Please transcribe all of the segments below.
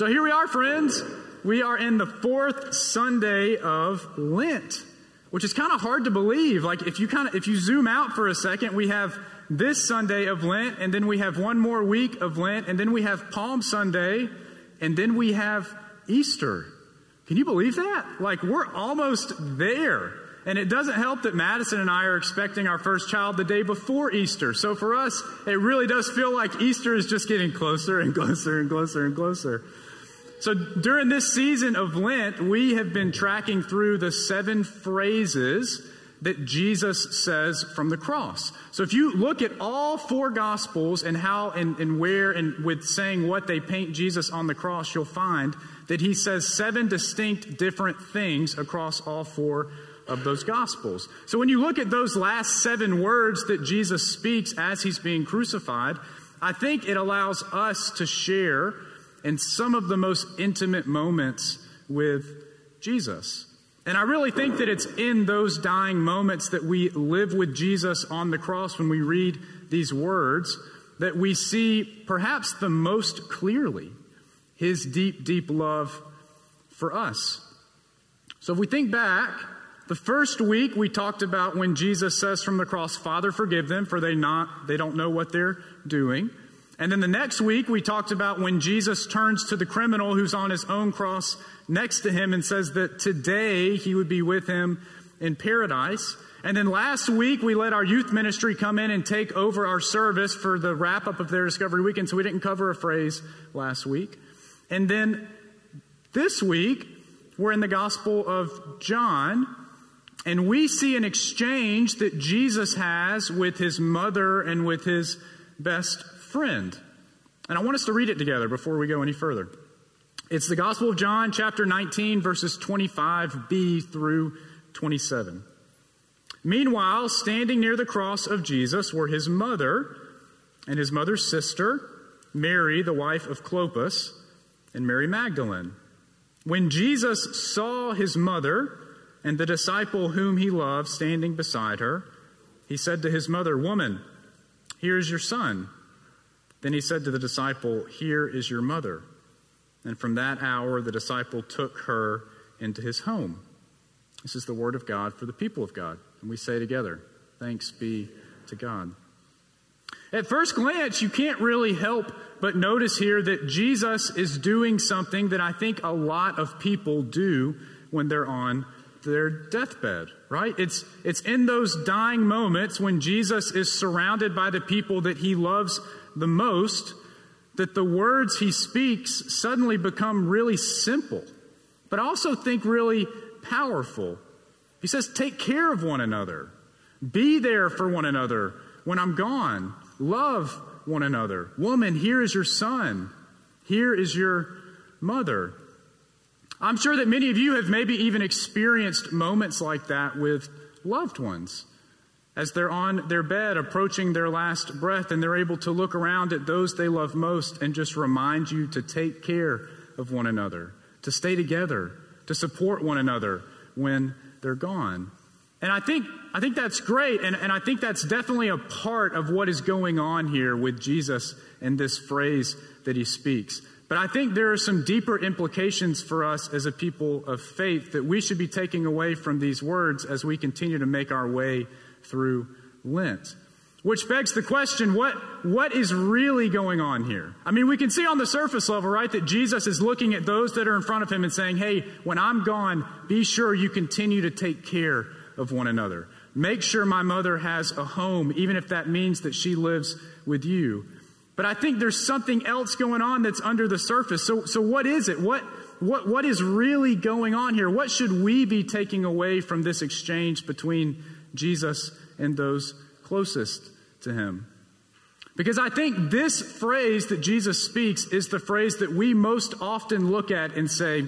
So here we are, friends. We are in the fourth Sunday of Lent, which is kind of hard to believe. Like if you kind of if you zoom out for a second, we have this Sunday of Lent, and then we have one more week of Lent, and then we have Palm Sunday, and then we have Easter. Can you believe that? Like we're almost there. And it doesn't help that Madison and I are expecting our first child the day before Easter. So for us, it really does feel like Easter is just getting closer and closer and closer and closer. So during this season of Lent, we have been tracking through the seven phrases that Jesus says from the cross. So if you look at all four gospels and how and, and where and with saying what they paint Jesus on the cross, you'll find that he says seven distinct different things across all four of those gospels. So when you look at those last seven words that Jesus speaks as he's being crucified, I think it allows us to share in some of the most intimate moments with Jesus. And I really think that it's in those dying moments that we live with Jesus on the cross when we read these words that we see perhaps the most clearly his deep, deep love for us. So if we think back, the first week we talked about when Jesus says from the cross, Father, forgive them, for they not they don't know what they're doing. And then the next week, we talked about when Jesus turns to the criminal who's on his own cross next to him and says that today he would be with him in paradise. And then last week, we let our youth ministry come in and take over our service for the wrap up of their Discovery Weekend, so we didn't cover a phrase last week. And then this week, we're in the Gospel of John, and we see an exchange that Jesus has with his mother and with his best friend. And I want us to read it together before we go any further. It's the Gospel of John, chapter 19, verses 25b through 27. Meanwhile, standing near the cross of Jesus were his mother and his mother's sister, Mary, the wife of Clopas, and Mary Magdalene. When Jesus saw his mother and the disciple whom he loved standing beside her, he said to his mother, Woman, here is your son. Then he said to the disciple, Here is your mother. And from that hour, the disciple took her into his home. This is the word of God for the people of God. And we say together, Thanks be to God. At first glance, you can't really help but notice here that Jesus is doing something that I think a lot of people do when they're on their deathbed, right? It's, it's in those dying moments when Jesus is surrounded by the people that he loves the most that the words he speaks suddenly become really simple, but also think really powerful. He says, Take care of one another, be there for one another when I'm gone, love one another. Woman, here is your son, here is your mother. I'm sure that many of you have maybe even experienced moments like that with loved ones as they're on their bed approaching their last breath and they're able to look around at those they love most and just remind you to take care of one another, to stay together, to support one another when they're gone. And I think, I think that's great, and, and I think that's definitely a part of what is going on here with Jesus and this phrase that he speaks. But I think there are some deeper implications for us as a people of faith that we should be taking away from these words as we continue to make our way through Lent. Which begs the question what, what is really going on here? I mean, we can see on the surface level, right, that Jesus is looking at those that are in front of him and saying, hey, when I'm gone, be sure you continue to take care of one another. Make sure my mother has a home, even if that means that she lives with you. But I think there's something else going on that's under the surface. So, so what is it? What, what, what is really going on here? What should we be taking away from this exchange between Jesus and those closest to him. Because I think this phrase that Jesus speaks is the phrase that we most often look at and say,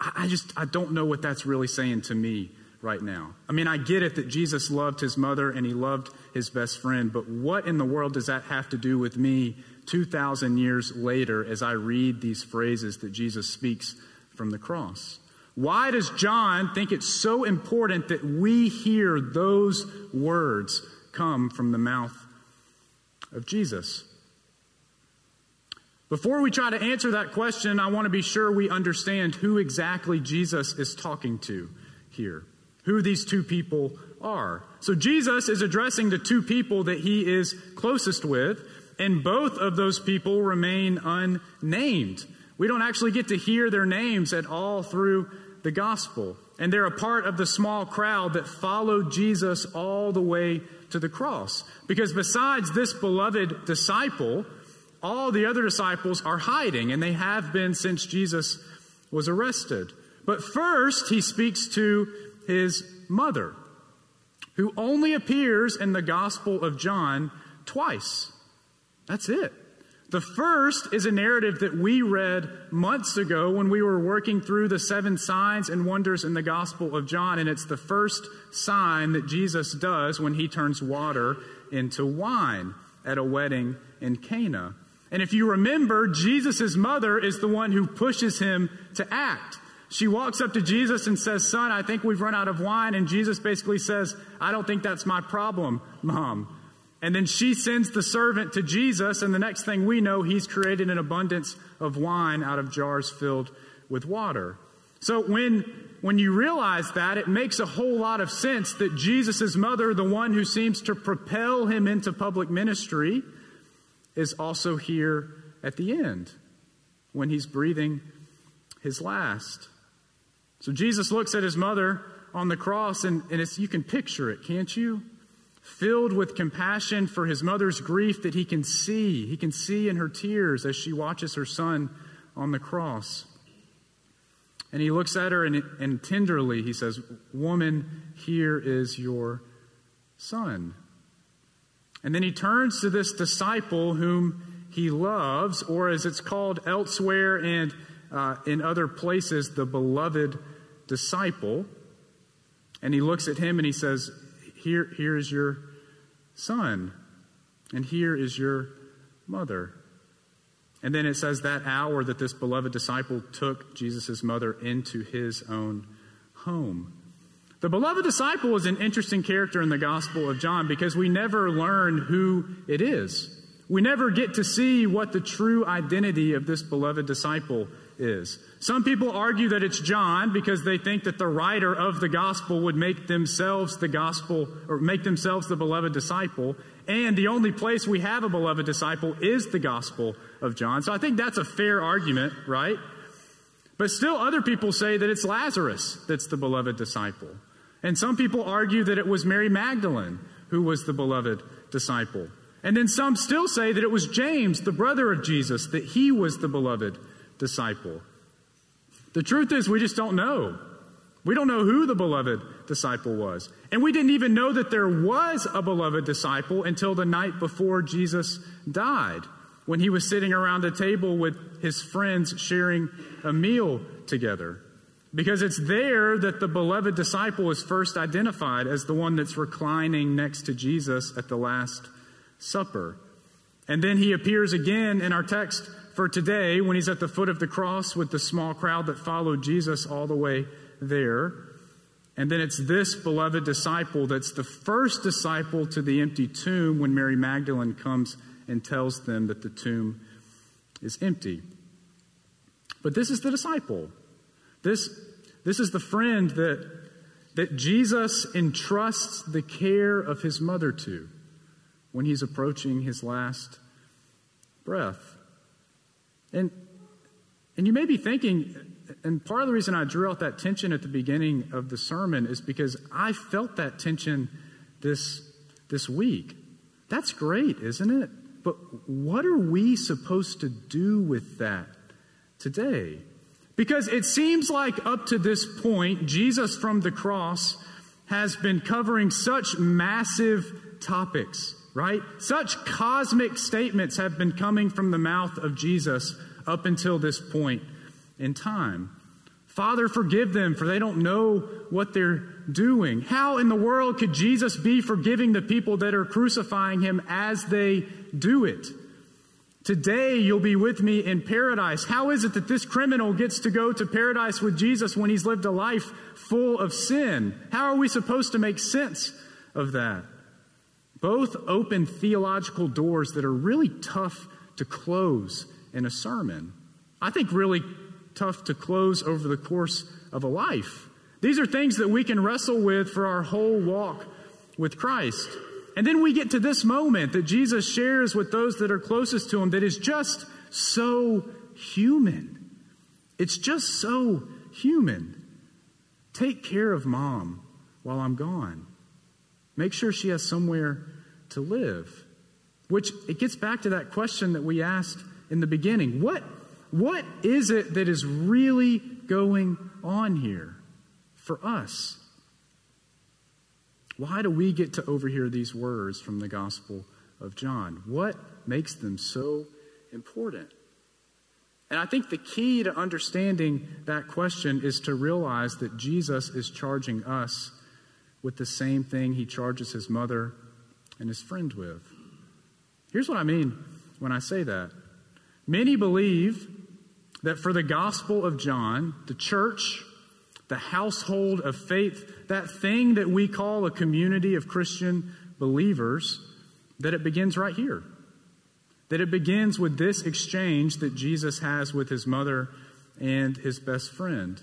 I just, I don't know what that's really saying to me right now. I mean, I get it that Jesus loved his mother and he loved his best friend, but what in the world does that have to do with me 2,000 years later as I read these phrases that Jesus speaks from the cross? Why does John think it's so important that we hear those words come from the mouth of Jesus? Before we try to answer that question, I want to be sure we understand who exactly Jesus is talking to here, who these two people are. So Jesus is addressing the two people that he is closest with, and both of those people remain unnamed. We don't actually get to hear their names at all through the gospel. And they're a part of the small crowd that followed Jesus all the way to the cross. Because besides this beloved disciple, all the other disciples are hiding, and they have been since Jesus was arrested. But first, he speaks to his mother, who only appears in the Gospel of John twice. That's it. The first is a narrative that we read months ago when we were working through the seven signs and wonders in the Gospel of John, and it's the first sign that Jesus does when he turns water into wine at a wedding in Cana. And if you remember, Jesus' mother is the one who pushes him to act. She walks up to Jesus and says, Son, I think we've run out of wine. And Jesus basically says, I don't think that's my problem, Mom. And then she sends the servant to Jesus, and the next thing we know, he's created an abundance of wine out of jars filled with water. So when, when you realize that, it makes a whole lot of sense that Jesus' mother, the one who seems to propel him into public ministry, is also here at the end when he's breathing his last. So Jesus looks at his mother on the cross, and, and you can picture it, can't you? Filled with compassion for his mother's grief that he can see. He can see in her tears as she watches her son on the cross. And he looks at her and, and tenderly he says, Woman, here is your son. And then he turns to this disciple whom he loves, or as it's called elsewhere and uh, in other places, the beloved disciple. And he looks at him and he says, here, here is your son, and here is your mother. And then it says that hour that this beloved disciple took Jesus' mother into his own home. The beloved disciple is an interesting character in the Gospel of John because we never learn who it is. We never get to see what the true identity of this beloved disciple is. Some people argue that it's John because they think that the writer of the gospel would make themselves the gospel or make themselves the beloved disciple. And the only place we have a beloved disciple is the gospel of John. So I think that's a fair argument, right? But still, other people say that it's Lazarus that's the beloved disciple. And some people argue that it was Mary Magdalene who was the beloved disciple. And then some still say that it was James, the brother of Jesus, that he was the beloved disciple. The truth is, we just don't know. We don't know who the beloved disciple was. And we didn't even know that there was a beloved disciple until the night before Jesus died, when he was sitting around a table with his friends sharing a meal together. Because it's there that the beloved disciple is first identified as the one that's reclining next to Jesus at the Last Supper. And then he appears again in our text for today when he's at the foot of the cross with the small crowd that followed Jesus all the way there. And then it's this beloved disciple that's the first disciple to the empty tomb when Mary Magdalene comes and tells them that the tomb is empty. But this is the disciple. This, this is the friend that, that Jesus entrusts the care of his mother to when he's approaching his last breath. And, and you may be thinking, and part of the reason I drew out that tension at the beginning of the sermon is because I felt that tension this, this week. That's great, isn't it? But what are we supposed to do with that today? Because it seems like up to this point, Jesus from the cross has been covering such massive topics right? Such cosmic statements have been coming from the mouth of Jesus up until this point in time. Father, forgive them, for they don't know what they're doing. How in the world could Jesus be forgiving the people that are crucifying him as they do it? Today you'll be with me in paradise. How is it that this criminal gets to go to paradise with Jesus when he's lived a life full of sin? How are we supposed to make sense of that? Both open theological doors that are really tough to close in a sermon. I think really tough to close over the course of a life. These are things that we can wrestle with for our whole walk with Christ. And then we get to this moment that Jesus shares with those that are closest to him that is just so human. It's just so human. Take care of mom while I'm gone. Make sure she has somewhere to live. Which it gets back to that question that we asked in the beginning. What, what is it that is really going on here for us? Why do we get to overhear these words from the Gospel of John? What makes them so important? And I think the key to understanding that question is to realize that Jesus is charging us with the same thing he charges his mother and his friend with. Here's what I mean when I say that. Many believe that for the Gospel of John, the church, the household of faith, that thing that we call a community of Christian believers, that it begins right here. That it begins with this exchange that Jesus has with his mother and his best friend.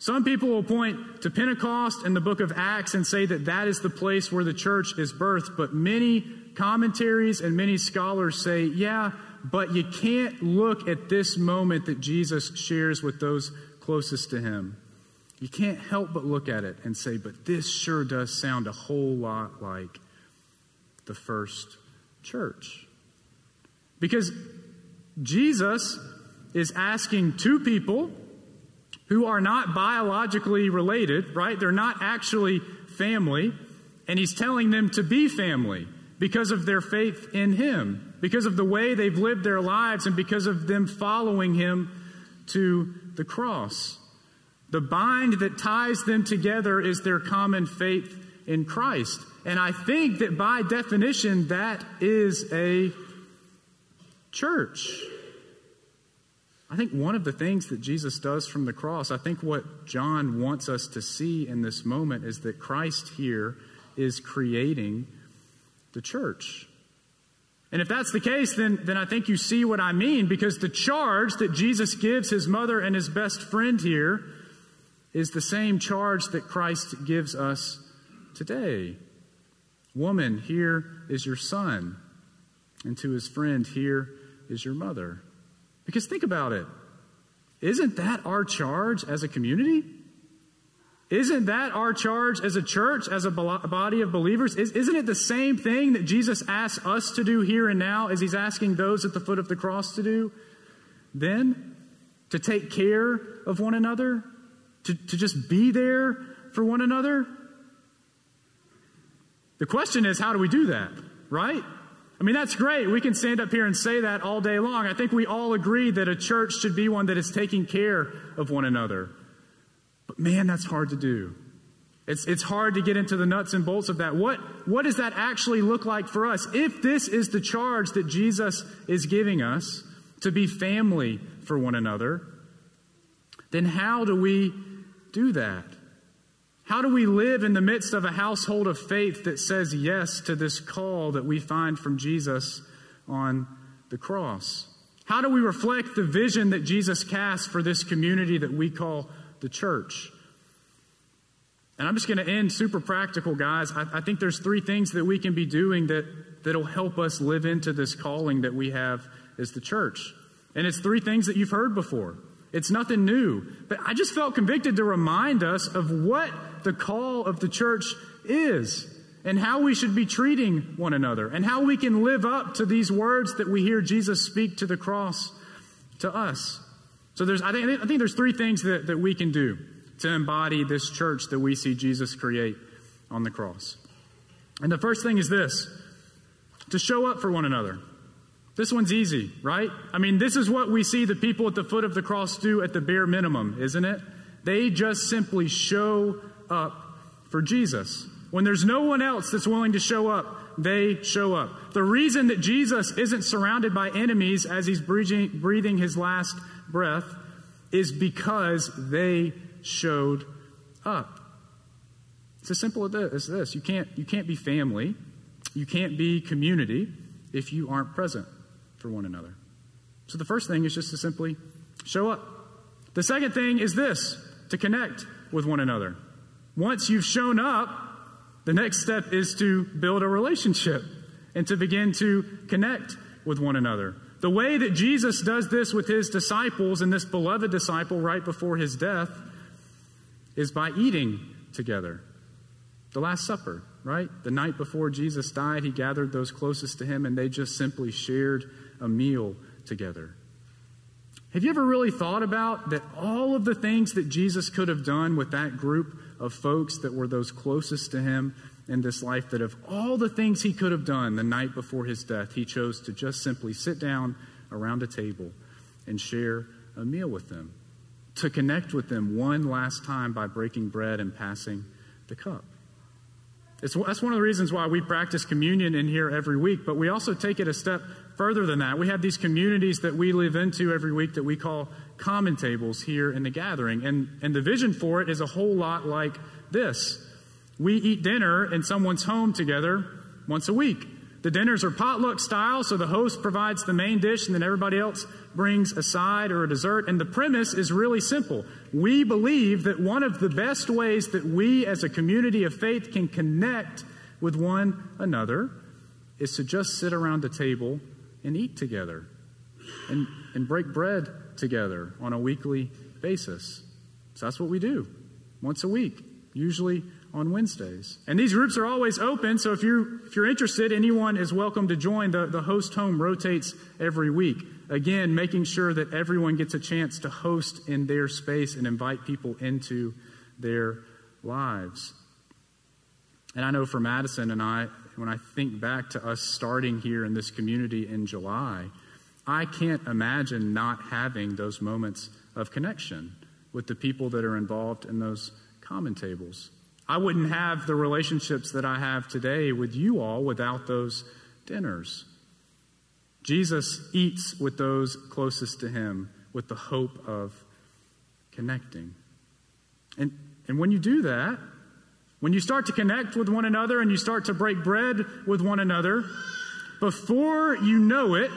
Some people will point to Pentecost and the book of Acts and say that that is the place where the church is birthed, but many commentaries and many scholars say, yeah, but you can't look at this moment that Jesus shares with those closest to him. You can't help but look at it and say, but this sure does sound a whole lot like the first church. Because Jesus is asking two people who are not biologically related, right? They're not actually family, and he's telling them to be family because of their faith in him, because of the way they've lived their lives, and because of them following him to the cross. The bind that ties them together is their common faith in Christ. And I think that by definition, that is a church. I think one of the things that Jesus does from the cross, I think what John wants us to see in this moment is that Christ here is creating the church. And if that's the case, then, then I think you see what I mean, because the charge that Jesus gives his mother and his best friend here is the same charge that Christ gives us today. Woman, here is your son. And to his friend, here is your mother. Because think about it. Isn't that our charge as a community? Isn't that our charge as a church, as a body of believers? Isn't it the same thing that Jesus asks us to do here and now as he's asking those at the foot of the cross to do? Then, to take care of one another, to, to just be there for one another? The question is, how do we do that, right? I mean, that's great. We can stand up here and say that all day long. I think we all agree that a church should be one that is taking care of one another. But man, that's hard to do. It's, it's hard to get into the nuts and bolts of that. What, what does that actually look like for us? If this is the charge that Jesus is giving us to be family for one another, then how do we do that? How do we live in the midst of a household of faith that says yes to this call that we find from Jesus on the cross? How do we reflect the vision that Jesus cast for this community that we call the church? And I'm just going to end super practical, guys. I, I, think there's three things that we can be doing that, that'll help us live into this calling that we have as the church. And it's three things that you've heard before. It's nothing new. But I just felt convicted to remind us of what the call of the church is and how we should be treating one another and how we can live up to these words that we hear Jesus speak to the cross to us. So there's, I think, I think there's three things that, that we can do to embody this church that we see Jesus create on the cross. And the first thing is this to show up for one another. This one's easy, right? I mean, this is what we see the people at the foot of the cross do at the bare minimum, isn't it? They just simply show up for Jesus. When there's no one else that's willing to show up, they show up. The reason that Jesus isn't surrounded by enemies as he's breathing, breathing his last breath is because they showed up. It's as simple as this. You can't, you can't be family, you can't be community if you aren't present for one another. So the first thing is just to simply show up. The second thing is this to connect with one another. Once you've shown up, the next step is to build a relationship and to begin to connect with one another. The way that Jesus does this with his disciples and this beloved disciple right before his death is by eating together. The Last Supper, right? The night before Jesus died, he gathered those closest to him and they just simply shared a meal together. Have you ever really thought about that all of the things that Jesus could have done with that group of folks that were those closest to him in this life, that of all the things he could have done the night before his death, he chose to just simply sit down around a table and share a meal with them, to connect with them one last time by breaking bread and passing the cup? It's, that's one of the reasons why we practice communion in here every week, but we also take it a step further than that. We have these communities that we live into every week that we call common tables here in the gathering. And, and the vision for it is a whole lot like this we eat dinner in someone's home together once a week. The dinners are potluck style, so the host provides the main dish and then everybody else brings a side or a dessert. And the premise is really simple. We believe that one of the best ways that we as a community of faith can connect with one another is to just sit around a table and eat together and, and break bread together on a weekly basis. So that's what we do once a week, usually on Wednesdays. And these groups are always open, so if you're, if you're interested, anyone is welcome to join. The, the host home rotates every week. Again, making sure that everyone gets a chance to host in their space and invite people into their lives. And I know for Madison and I, when I think back to us starting here in this community in July, I can't imagine not having those moments of connection with the people that are involved in those common tables. I wouldn't have the relationships that I have today with you all without those dinners. Jesus eats with those closest to him with the hope of connecting. And, and when you do that, when you start to connect with one another and you start to break bread with one another, before you know it,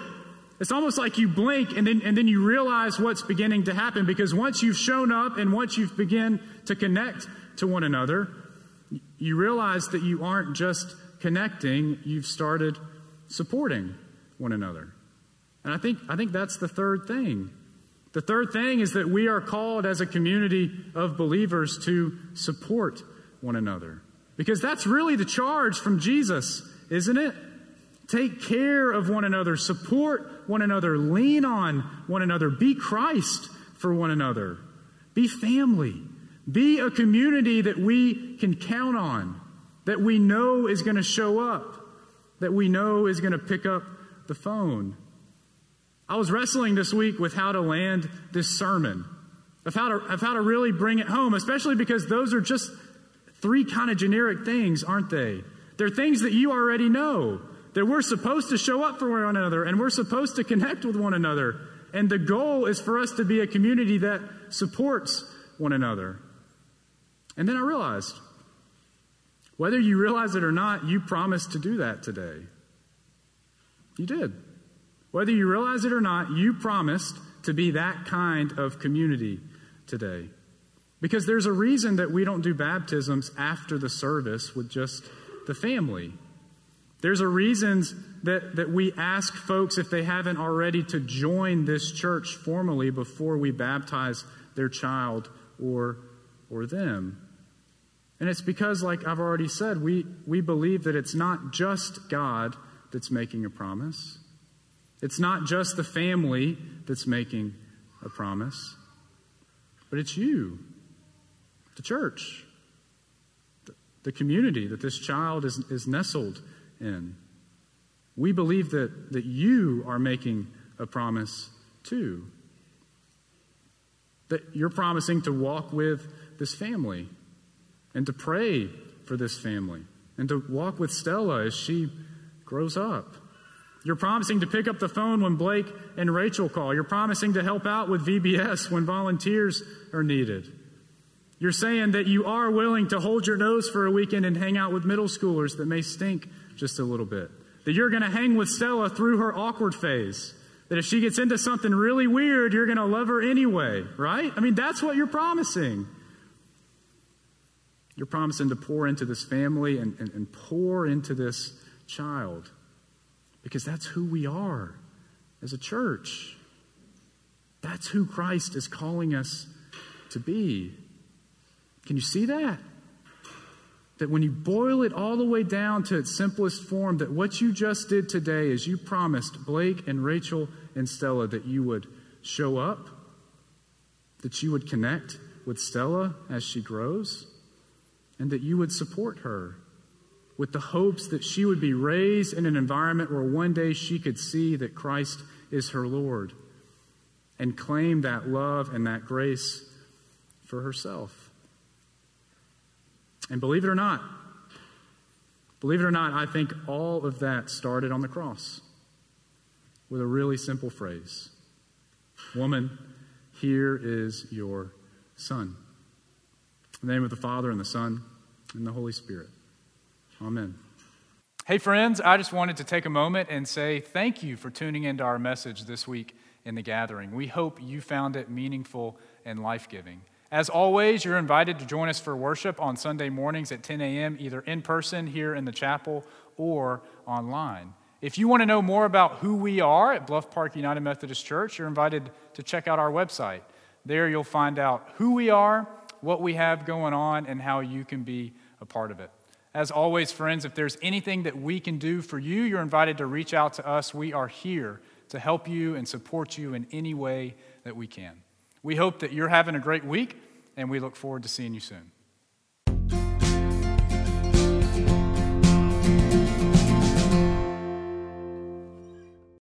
it's almost like you blink and then, and then you realize what's beginning to happen because once you've shown up and once you've begun to connect to one another, you realize that you aren't just connecting, you've started supporting one another. And I think, I think that's the third thing. The third thing is that we are called as a community of believers to support one another. Because that's really the charge from Jesus, isn't it? Take care of one another, support one another, lean on one another, be Christ for one another, be family. Be a community that we can count on, that we know is going to show up, that we know is going to pick up the phone. I was wrestling this week with how to land this sermon, of how to, of how to really bring it home, especially because those are just three kind of generic things, aren't they? They're things that you already know, that we're supposed to show up for one another and we're supposed to connect with one another. And the goal is for us to be a community that supports one another. And then I realized, whether you realize it or not, you promised to do that today. You did. Whether you realize it or not, you promised to be that kind of community today. Because there's a reason that we don't do baptisms after the service with just the family. There's a reason that, that we ask folks, if they haven't already, to join this church formally before we baptize their child or, or them. And it's because, like I've already said, we, we believe that it's not just God that's making a promise. It's not just the family that's making a promise, but it's you, the church, the, community that this child is, is nestled in. We believe that, that you are making a promise too. That you're promising to walk with this family and to pray for this family and to walk with Stella as she grows up. You're promising to pick up the phone when Blake and Rachel call. You're promising to help out with VBS when volunteers are needed. You're saying that you are willing to hold your nose for a weekend and hang out with middle schoolers that may stink just a little bit. That you're going to hang with Stella through her awkward phase That if she gets into something really weird, you're going to love her anyway, right? I mean, that's what you're promising. You're promising to pour into this family and, and, and pour into this child because that's who we are as a church. That's who Christ is calling us to be. Can you see that? That when you boil it all the way down to its simplest form, that what you just did today is you promised Blake and Rachel and Stella that you would show up, that you would connect with Stella as she grows, and that you would support her with the hopes that she would be raised in an environment where one day she could see that Christ is her Lord and claim that love and that grace for herself. And believe it or not, believe it or not, I think all of that started on the cross with a really simple phrase Woman, here is your son. In the name of the Father, and the Son, and the Holy Spirit. Amen. Hey, friends, I just wanted to take a moment and say thank you for tuning into our message this week in the gathering. We hope you found it meaningful and life giving. As always, you're invited to join us for worship on Sunday mornings at 10 a.m., either in person here in the chapel or online. If you want to know more about who we are at Bluff Park United Methodist Church, you're invited to check out our website. There you'll find out who we are, what we have going on, and how you can be a part of it. As always, friends, if there's anything that we can do for you, you're invited to reach out to us. We are here to help you and support you in any way that we can. We hope that you're having a great week, and we look forward to seeing you soon.